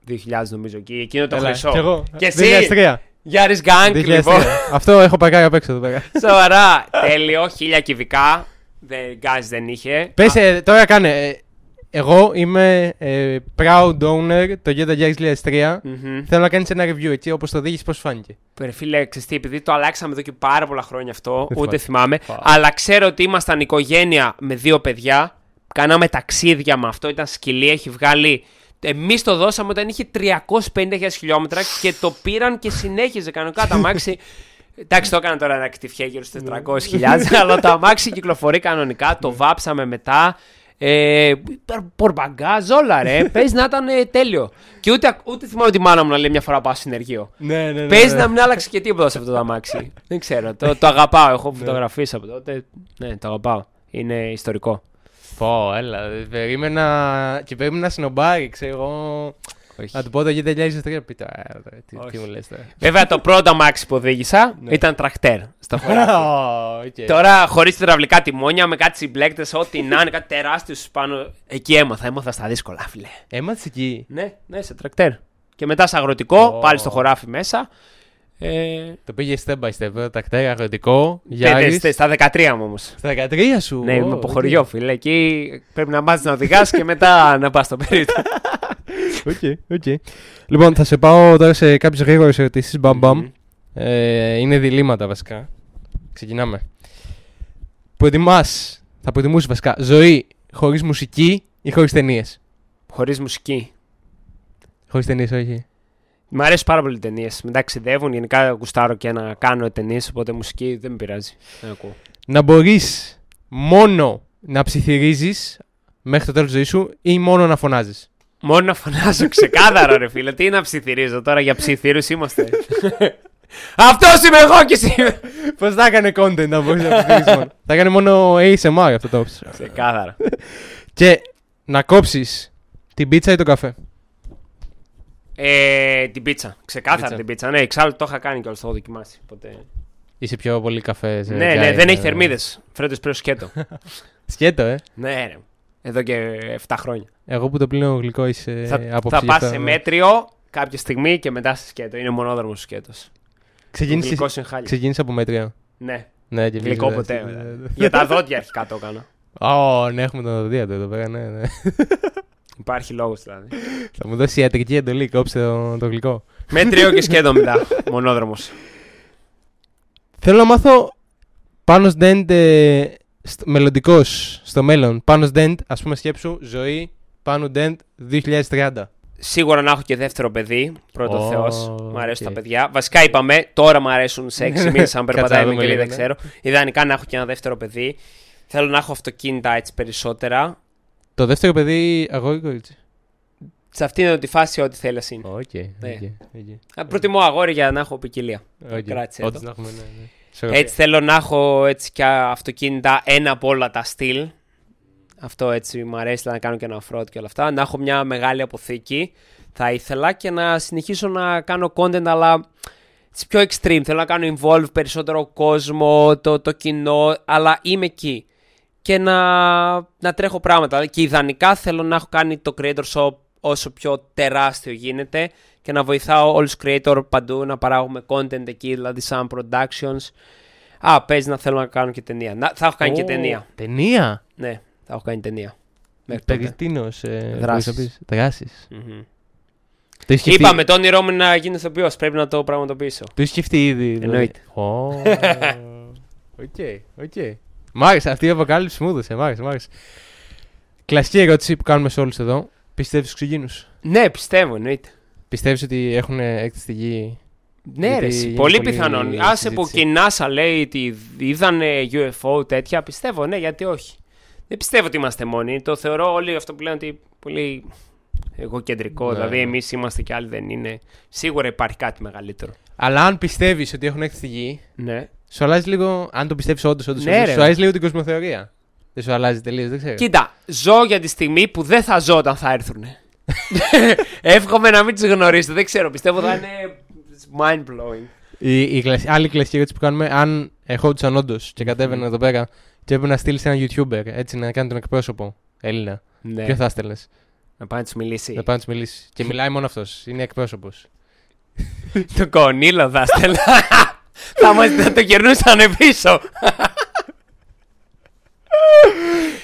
2000 νομίζω εκεί. Εκείνο το Έλα, χρυσό. κι εγώ. Και εσύ. 2003. Yaris Gang, 2003. λοιπόν. Αυτό έχω παγάρει απ' έξω εδώ πέρα. Σοβαρά. Τέλειο, χίλια κυβικά. Δεν, γκάζ δεν είχε. Πες, ε, τώρα κάνε. ε, εγώ είμαι ε, proud owner το Toyota Yaris 2003. Μμμ. Θέλω να κάνεις ένα review έτσι, όπως το οδήγησε, πώς φάνηκε. Ρε φίλε, ξέρεις τι, επειδή το αλλάξαμε εδώ και πάρα πολλά χρόνια αυτό, Δεν ούτε θυμάμαι. θυμάμαι. Φα. Αλλά ξέρω ότι ήμασταν οικογένεια με δύο παιδιά. Κάναμε ταξίδια με αυτό, ήταν σκυλί, έχει βγάλει. Εμείς το δώσαμε όταν είχε 350.000 χιλιόμετρα και το πήραν και συνέχιζε κανονικά το αμάξι. [laughs] Εντάξει, το έκανα τώρα ένα κτυφιέ γύρω στους 400.000, [laughs] αλλά το αμάξι κυκλοφορεί κανονικά, το βάψαμε μετά. Ε, πορμπαγκάζ, όλα ρε. [laughs] Παίζει να ήταν ε, τέλειο. Και ούτε, ούτε θυμάμαι τη μάνα μου να λέει μια φορά πάω στο συνεργείο. Ναι, ναι, ναι. Παίζει να μην άλλαξε και τίποτα σε αυτό το αμάξι. [laughs] Δεν ξέρω. Το, το αγαπάω. Έχω φωτογραφίσει από τότε. Ναι, το αγαπάω. Είναι ιστορικό. Πω, έλα. ε, Περίμενα. Και περίμενα σνομπάρι, ξέρω εγώ. Όχι. Να του πω το Toyota Yaris 3. Πει τώρα, ε, τώρα, τι, Όχι. τι μου λες τώρα. Βέβαια, το πρώτο αμάξι που οδήγησα Ναι. ήταν τρακτέρ στο [laughs] χωράφι. Ω, οκ. Τώρα, χωρίς υδραυλικά τιμόνια, με κάτι συμπλέκτες, ό,τι να είναι, κάτι τεράστιος πάνω. Εκεί έμαθα, έμαθα στα δύσκολα, φίλε. Έμαθες εκεί; Ναι, ναι, σε τρακτέρ. Και μετά σε αγροτικό, Ω. πάλι στο χωράφι μέσα. Ε, Το πήγε step by step. ε, Τρακτέρ, αγροτικό. τε- Yaris. τε- στα 13 μου όμως. Στα 13 σου; Ναι, ω, είμαι από οκ. χωριό, φίλε. Εκεί πρέπει να μάθεις να οδηγάς και μετά να πας στο [laughs] περίπτερο. OK, OK. Λοιπόν, θα σε πάω τώρα σε κάποιες γρήγορες ερωτήσεις. Μπαμ, μπαμ. Ε, είναι διλήμματα βασικά. Ξεκινάμε. Προτιμάς, θα προτιμούσες βασικά ζωή χωρίς μουσική ή χωρίς ταινίες; Χωρίς μουσική. Χωρίς ταινίες, όχι. Μ' αρέσουν πάρα πολύ οι ταινίες. Με ταξιδεύουν. Γενικά γουστάρω και να κάνω ταινίες. Οπότε μουσική δεν με πειράζει. Δεν ακούω. Να μπορείς μόνο να ψιθυρίζεις μέχρι το τέλος της ζωής σου ή μόνο να φωνάζεις; Μόνο να φωνάζω ξεκάθαρα, ρε φίλε. Τι να ψιθυρίζω τώρα για ψιθύρους είμαστε. [laughs] Αυτός είμαι εγώ και εσύ. Πώς θα έκανε content να μπορεί να ψιθυρίσει μόνο. θα έκανε μόνο ASMR αυτό το όψιμο. Ξεκάθαρα. [laughs] Και να κόψεις την πίτσα ή τον καφέ; Ε, την πίτσα. Ξεκάθαρα Πίτσα. την πίτσα. Ναι, εξάλλου το είχα κάνει κιόλα, το έχω δοκιμάσει. Οπότε... Είσαι πιο πολύ καφές. ναι, ναι, δεν έχει θερμίδες. Φρέντο πρέο σκέτο. [laughs] Σκέτο, ε. ναι, ρε. Εδώ και 7 χρόνια. Εγώ που το πλύνω γλυκό είσαι θα άποψη θα γι' πας αυτό, σε ναι. μέτριο κάποια στιγμή και μετά σε σκέτο. Είναι μονόδρομος σκέτος. Ξεκίνησε Γλυκό είναι χάλια. ξεκίνησες από μέτριο. Ναι, Ναι, και γλυκό εμείς, ποτέ. ναι, βέβαια. ναι, ναι. Για τα δόντια αρχικά το έκανα. Ω, ναι, έχουμε τον οδεία του εδώ πέρα, ναι, ναι. Υπάρχει λόγος δηλαδή. Θα μου δώσει ιατρική εντολή, κόψε το, το γλυκό. Μέτριο και σκέτο μετά. Μονόδρομος. Θέλω να μάθω πάνω Dent ε, μελλοντικός στο μέλλον. Πάνω Dent, ας πούμε, σκέψου ζωή πάνω Dent 2030. Σίγουρα να έχω και δεύτερο παιδί. Πρώτο Ω, Θεός. Μ' αρέσουν οκ. τα παιδιά. Βασικά είπαμε, τώρα μ' αρέσουν σε 6 [laughs] μήνες. Αν Κάτσε να περπατάει δούμε με κελί, λίγο, δεν ναι. ξέρω. Ιδανικά να έχω και ένα δεύτερο παιδί. Θέλω να έχω αυτοκίνητα έτσι περισσότερα. Το δεύτερο παιδί, αγόρι ή κορίτσι. Σε αυτήν εδώ τη φάση, ό,τι θέλει είναι. Οκ, Ναι. OK, OK. Α, Προτιμώ αγόρι για να έχω ποικιλία. Οκ. Κράτησε Όντως το. να έχουμε, ναι, ναι. Ισορροπία. Έτσι θέλω να έχω έτσι και αυτοκίνητα ένα από όλα τα στυλ. Αυτό έτσι μου αρέσει να κάνω και ένα off-road και όλα αυτά. Να έχω μια μεγάλη αποθήκη θα ήθελα και να συνεχίσω να κάνω content αλλά it's πιο extreme. Θέλω να κάνω involve περισσότερο κόσμο, το, το κοινό, αλλά είμαι εκεί. Και να, να τρέχω πράγματα. Και ιδανικά θέλω να έχω κάνει το creator shop όσο πιο τεράστιο γίνεται και να βοηθάω όλους τους creator παντού να παράγουμε content εκεί, δηλαδή σαν productions. Α, παίζει να θέλω να κάνω και ταινία. Να, θα έχω κάνει και Ω, ταινία. Ταινία; Ναι, θα έχω κάνει ταινία. Μέχρι Περί τότε. τίνος, ε, Δράσεις. μπορείς να πεις. Δράσεις. Μμμ. Το έχεις σκεφτεί- Είπαμε, το όνειρό μου είναι να γίνω ηθοποιός, Πρέπει να το πραγματοποιήσω. Το έχεις σκεφτεί ήδη. δηλαδή. Εννοείται. Ω, [laughs] OK, OK. Μ' άρεσε αυτή η αποκάλυψη μου έδωσε. Μ' άρεσε, μ' άρεσε. Κλασική ερώτηση που κάνουμε σε όλους εδώ. Πιστεύεις στους εξωγήινους. Ναι, πιστεύω, εννοείται. Πιστεύεις ότι έχουν έκτη στη γη; Ναι, Γιατί ρε, εσύ, είναι πολύ πολύ πιθανόν. Άσε που συζήτηση. και η NASA λέει ότι είδανε UFO τέτοια, πιστεύω, ναι, γιατί όχι. Δεν πιστεύω ότι είμαστε μόνοι. Το θεωρώ όλοι αυτό που λένε ότι πολύ εγωκεντρικό. Ναι, δηλαδή, ναι. εμείς είμαστε και άλλοι δεν είναι. Σίγουρα υπάρχει κάτι μεγαλύτερο. Αλλά αν πιστεύεις ότι έχουν έκτη στη γη, Ναι. σου αλλάζει λίγο. Αν το πιστεύεις όντως, όντως. Ναι, ρε. σου αλλάζει λίγο την κοσμοθεωρία. Δεν σου αλλάζει τελείως, δεν ξέρω. Κοίτα, ζω για τη στιγμή που δεν θα ζω όταν θα έρθουν. [laughs] Εύχομαι να μην τους γνωρίσω. Δεν ξέρω, πιστεύω θα είναι mind blowing. Η, η κλασ- άλλη κλασική ερώτηση που κάνουμε, αν ερχόντουσαν όντως και κατέβαιναν εδώ πέρα και έπρεπε να στείλεις έναν YouTuber έτσι να κάνει τον εκπρόσωπο Έλληνα, Ναι. ποιο θα έστελνε. Να πάει να τους μιλήσει. Να πάει να τους μιλήσει. Και μιλάει μόνο αυτός. Είναι εκπρόσωπος. [laughs] Το κονίλο θα στέλνα. [laughs] θα μας θα το κερνούσαν πίσω. [laughs]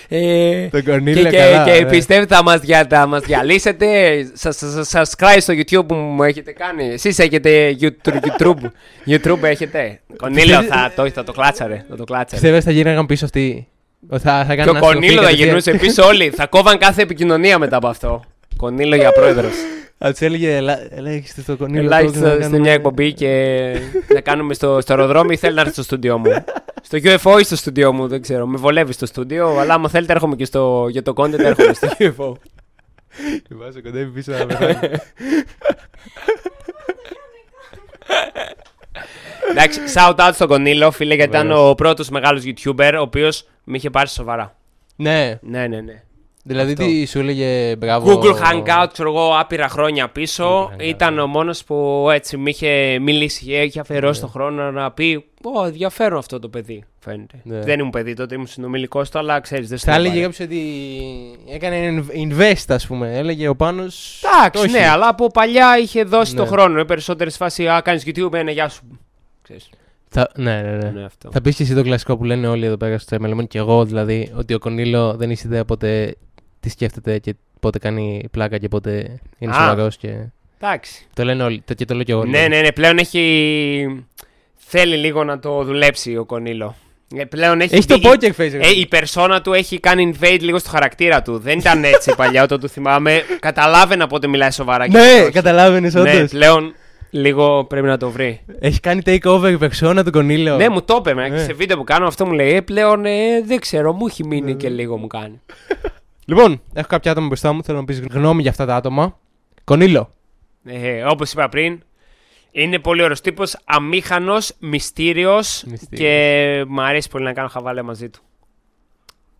ε, Το και, Κορνίλια και, καλά. και ναι. πιστεύετε θα μας, δια, θα μας διαλύσετε σας, σας, σας subscribe στο YouTube που μου έχετε κάνει εσείς έχετε YouTube, YouTube, YouTube έχετε Κονίλο θα το, θα το κλάτσαρε θα το κλάτσαρε Πιστεύει θα γύρναγαν πίσω αυτοί. Ότι Θα, θα και κάνουν ο Κονίλο θα γυρνούσε πίσω όλοι θα κόβαν κάθε επικοινωνία μετά από αυτό Κονίλο για πρόεδρος Θα του έλεγε, «Ελά- ελάχιστε στο Κορνίλιο. Ελάχιστα τώρα να σε κάνουμε- μια εκπομπή και [laughs] να κάνουμε στο, στο αεροδρόμιο ή θέλει να έρθει στο στούντιό μου. στο UFO ή στο στούντιό μου, δεν ξέρω. Με βολεύει στο στούντιο, αλλά άμα θέλετε έρχομαι και στο, για το content έρχομαι στο [laughs] UFO. Και βάζω κοντεύει πίσω να πεθάνει. [laughs] Εντάξει, shout out στον Κονίλο, φίλε, γιατί ήταν Βεβαίως. ο πρώτος μεγάλος YouTuber, ο οποίος με είχε πάρει σοβαρά. Ναι, Ναι, ναι, ναι. Δηλαδή Αυτό. τι σου έλεγε μπράβο. Google Hangout, ξέρω εγώ, άπειρα χρόνια πίσω. Google Hangout, Ήταν ναι. ο μόνος που έτσι με είχε μιλήσει και είχε αφιερώσει Ναι. τον χρόνο να πει: Ω, ενδιαφέρον αυτό το παιδί. Φαίνεται. Ναι. Δεν ήμουν παιδί τότε, ήμουν συνομιλικός του, αλλά ξέρεις, δεν σου Θα το έλεγε πάρε. κάποιος ότι έκανε invest, ας πούμε. Έλεγε ο Πάνος. Εντάξει, ναι, αλλά από παλιά είχε δώσει Ναι. το χρόνο. Είναι περισσότερες φάση, Α, κάνεις YouTube, ένα γεια σου. Ξέρεις. Θα... Ναι, ναι, ναι. Ναι, αυτό. Θα πεις και εσύ το κλασικό που λένε όλοι εδώ πέρα στο MLM και εγώ δηλαδή, ότι ο Κονίλο δεν έχει ιδέα πότε τι σκέφτεται και πότε κάνει πλάκα και πότε είναι Α. σοβαρός. Και... Εντάξει. Το λένε όλοι. Το, και το λέω και εγώ. Ναι, δηλαδή. ναι, ναι, πλέον έχει. Θέλει λίγο να το δουλέψει ο Κονίλο. Ε, Πλέον έχει, Έχει το δει- poker face. Ε, η περσόνα του έχει κάνει invade λίγο στο χαρακτήρα του. Δεν ήταν έτσι [laughs] παλιά όταν του θυμάμαι. Καταλάβαινα πότε μιλάει σοβαρά. και Ναι, πότε όχι. καταλάβαινες Ναι, όντως. πλέον λίγο πρέπει να το βρει. Έχει κάνει takeover η περσόνα του Κονίλο. Ναι, μου το είπε. με, Ναι. Σε βίντεο που κάνω αυτό μου λέει. Ε, πλέον ε, δεν ξέρω, μου έχει μείνει και λίγο μου κάνει. [laughs] Λοιπόν, έχω κάποια άτομα μπροστά μου. Θέλω να πεις γνώμη για αυτά τα άτομα. Κονίλο. Ε, Όπως είπα πριν, είναι πολύ ωραίος τύπος, αμήχανος, μυστήριος Μυστήριος. και μου αρέσει πολύ να κάνω χαβάλε μαζί του.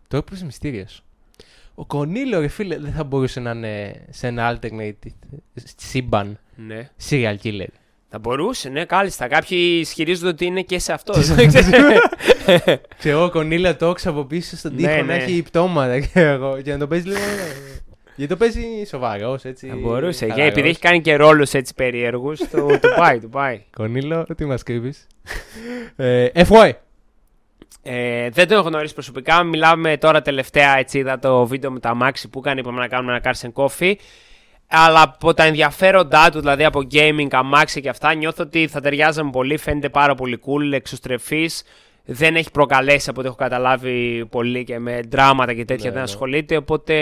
Το έπρεπε μυστήριος. Ο Κονίλο, ρε φίλε, δεν θα μπορούσε να είναι σε ένα alternate σύμπαν Ναι. serial killer. Θα μπορούσε, ναι, κάλλιστα. Κάποιοι ισχυρίζονται ότι είναι και σε αυτό. Ξέρω, ο Κονίλο το έξω από πίσω στον τοίχο Ναι, να ναι. έχει πτώματα ξέρω εγώ, και να το παίζει λίγο. Γιατί το παίζει σοβαρός, έτσι. Θα μπορούσε. Και χαλαρός. επειδή έχει κάνει και ρόλους έτσι περίεργους, το, το πάει, το πάει. Κονίλο, τι μας κρύβεις; ε, FY. Ε, δεν τον έχω γνωρίσει προσωπικά. Μιλάμε τώρα τελευταία. Έτσι είδα το βίντεο με τα Μάξι που έκανε. Είπαμε να κάνουμε ένα Cars and Coffee. Αλλά από τα ενδιαφέροντά του, δηλαδή από gaming, αμάξι και αυτά, νιώθω ότι θα ταιριάζαμε πολύ. Φαίνεται πάρα πολύ cool, εξωστρεφής. Δεν έχει προκαλέσει από ό,τι έχω καταλάβει πολύ και με δράματα και τέτοια. Ναι, δεν ναι. ασχολείται. Οπότε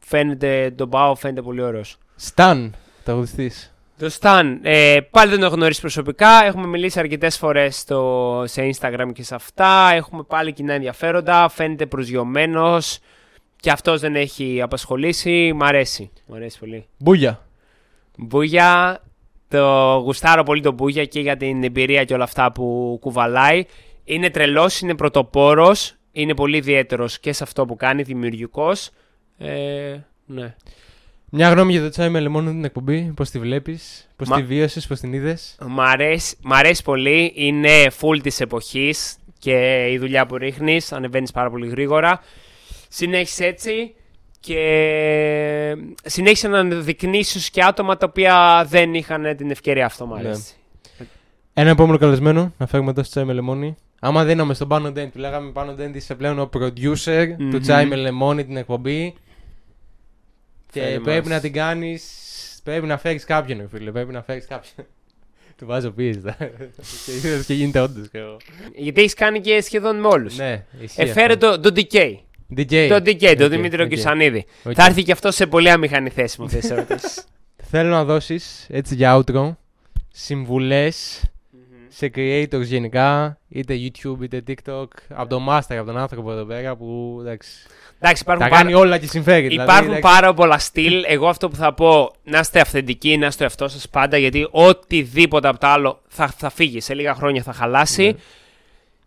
φαίνεται, τον πάω, φαίνεται πολύ ωραίος. Σταν, τραγουδιστής. Το Stan, ε, πάλι δεν τον έχω γνωρίσει προσωπικά. Έχουμε μιλήσει αρκετές φορές σε Instagram και σε αυτά. Έχουμε πάλι κοινά ενδιαφέροντα. Φαίνεται προσγειωμένος. Και αυτός δεν έχει απασχολήσει. Μ' αρέσει. Μ' αρέσει πολύ. Μπούγια. Μπούγια. Το γουστάρω πολύ τον Μπούγια και για την εμπειρία και όλα αυτά που κουβαλάει. Είναι τρελός, είναι πρωτοπόρος. Είναι πολύ ιδιαίτερος και σε αυτό που κάνει, δημιουργικός. Ε, ναι. Μια γνώμη για το τσάι με λεμόνι την εκπομπή. Πώς τη βλέπεις, πώς Μα- τη βίωσες, πώς την είδες. Μ' αρέσει, μ' αρέσει πολύ. Είναι full της εποχής και η δουλειά που ρίχνεις. Ανεβαίνεις πάρα πολύ γρήγορα. Συνέχισε έτσι και συνέχισε να δεικνύσει και άτομα τα οποία δεν είχαν την ευκαιρία. Αυτό μ' Ναι. αρέσει. Ένα επόμενο καλεσμένο να φέρουμε εδώ στο τσάι με λεμόνι. Άμα δίναμε στον Πάνο Ντέντ, του λέγαμε Πάνο Ντέντ είσαι πλέον ο producer Μμμ. του τσάι με λεμόνι την εκπομπή. Και Φέρε πρέπει μας. να την κάνεις. Πρέπει να φέρεις κάποιον, ρε φίλε. Πρέπει να φέρεις κάποιον. [laughs] του βάζω πίεση. τώρα. [laughs] και είδες και γίνεται όντως. Γιατί έχεις κάνει και σχεδόν με όλους. Ναι, ισχύει Φέρε αυτό. το, το DK. DJ. Το DK, τον Οκ, Δημήτρη οκ. Κυρσανίδη. Οκ. Θα έρθει και αυτό σε πολύ αμήχανη θέση μου αυτές τις ερωτήσεις. [laughs] Θέλω να δώσεις έτσι για outro συμβουλές σε creators γενικά, είτε YouTube είτε TikTok, από τον Master, από τον άνθρωπο εδώ πέρα που εντάξει, Εντάξει, υπάρχουν τα πάρα- κάνει όλα και συμφέρει. δηλαδή, Υπάρχουν εντάξει. πάρα πολλά στυλ. Εγώ αυτό που θα πω, να είστε αυθεντικοί, να είστε εαυτός σας πάντα, γιατί οτιδήποτε από το άλλο θα, θα φύγει. Σε λίγα χρόνια θα χαλάσει. Ναι.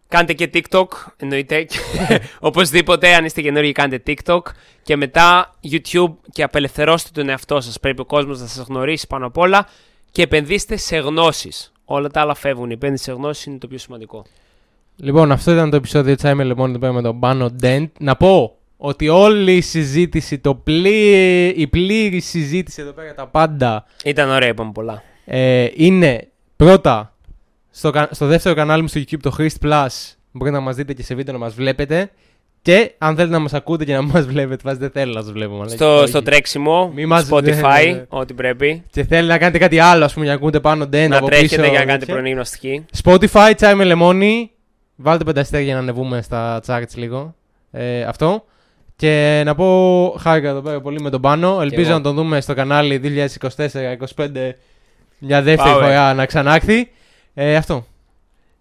Κάντε και TikTok, εννοείται. [laughs] Οπωσδήποτε, αν είστε καινούργιοι, κάντε TikTok. Και μετά YouTube και απελευθερώστε τον εαυτό σας. Πρέπει ο κόσμος να σας γνωρίσει πάνω απ' όλα και επενδύστε σε γνώσεις. Όλα τα άλλα φεύγουν. Η επένδυση σε γνώσεις είναι το πιο σημαντικό. Λοιπόν, αυτό ήταν το επεισόδιο Τσάι με λεμόνι εδώ πέρα με τον Πάνο Ντέντ. Να πω ότι όλη η συζήτηση, το πλή... η πλήρη συζήτηση εδώ πέρα, τα πάντα, Ήταν ωραία, είπαμε πολλά. ε, είναι πρώτα στο, κα- στο δεύτερο κανάλι μου στο YouTube, το Christ Plus. Μπορείτε να μας δείτε και σε βίντεο να μας βλέπετε. Και αν θέλετε να μας ακούτε και να [laughs] μας βλέπετε, βάζει δεν θέλω να σας βλέπω. μαλάκα. Στο, Όχι. στο τρέξιμο, Μη μας- Spotify, [laughs] ναι, ναι, ναι. ό,τι πρέπει. Και θέλει να κάνετε κάτι άλλο, ας πούμε, για να ακούτε πάνω Ντέντ να από τρέχετε πίσω. για να κάνετε τέτοια. πρωινή γνωστική. Spotify, τσάι με λεμόνι. Βάλτε πέντε αστέρια για να ανεβούμε στα charts λίγο. Ε, αυτό. Και να πω χάρηκα εδώ πέρα πολύ με τον Πάνο. Ελπίζω εγώ. να τον δούμε στο κανάλι 2024-2025 μια δεύτερη Πάμε. φορά να ξανάρθει. Ε, αυτό.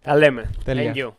Τα λέμε. Τέλεια. Thank you.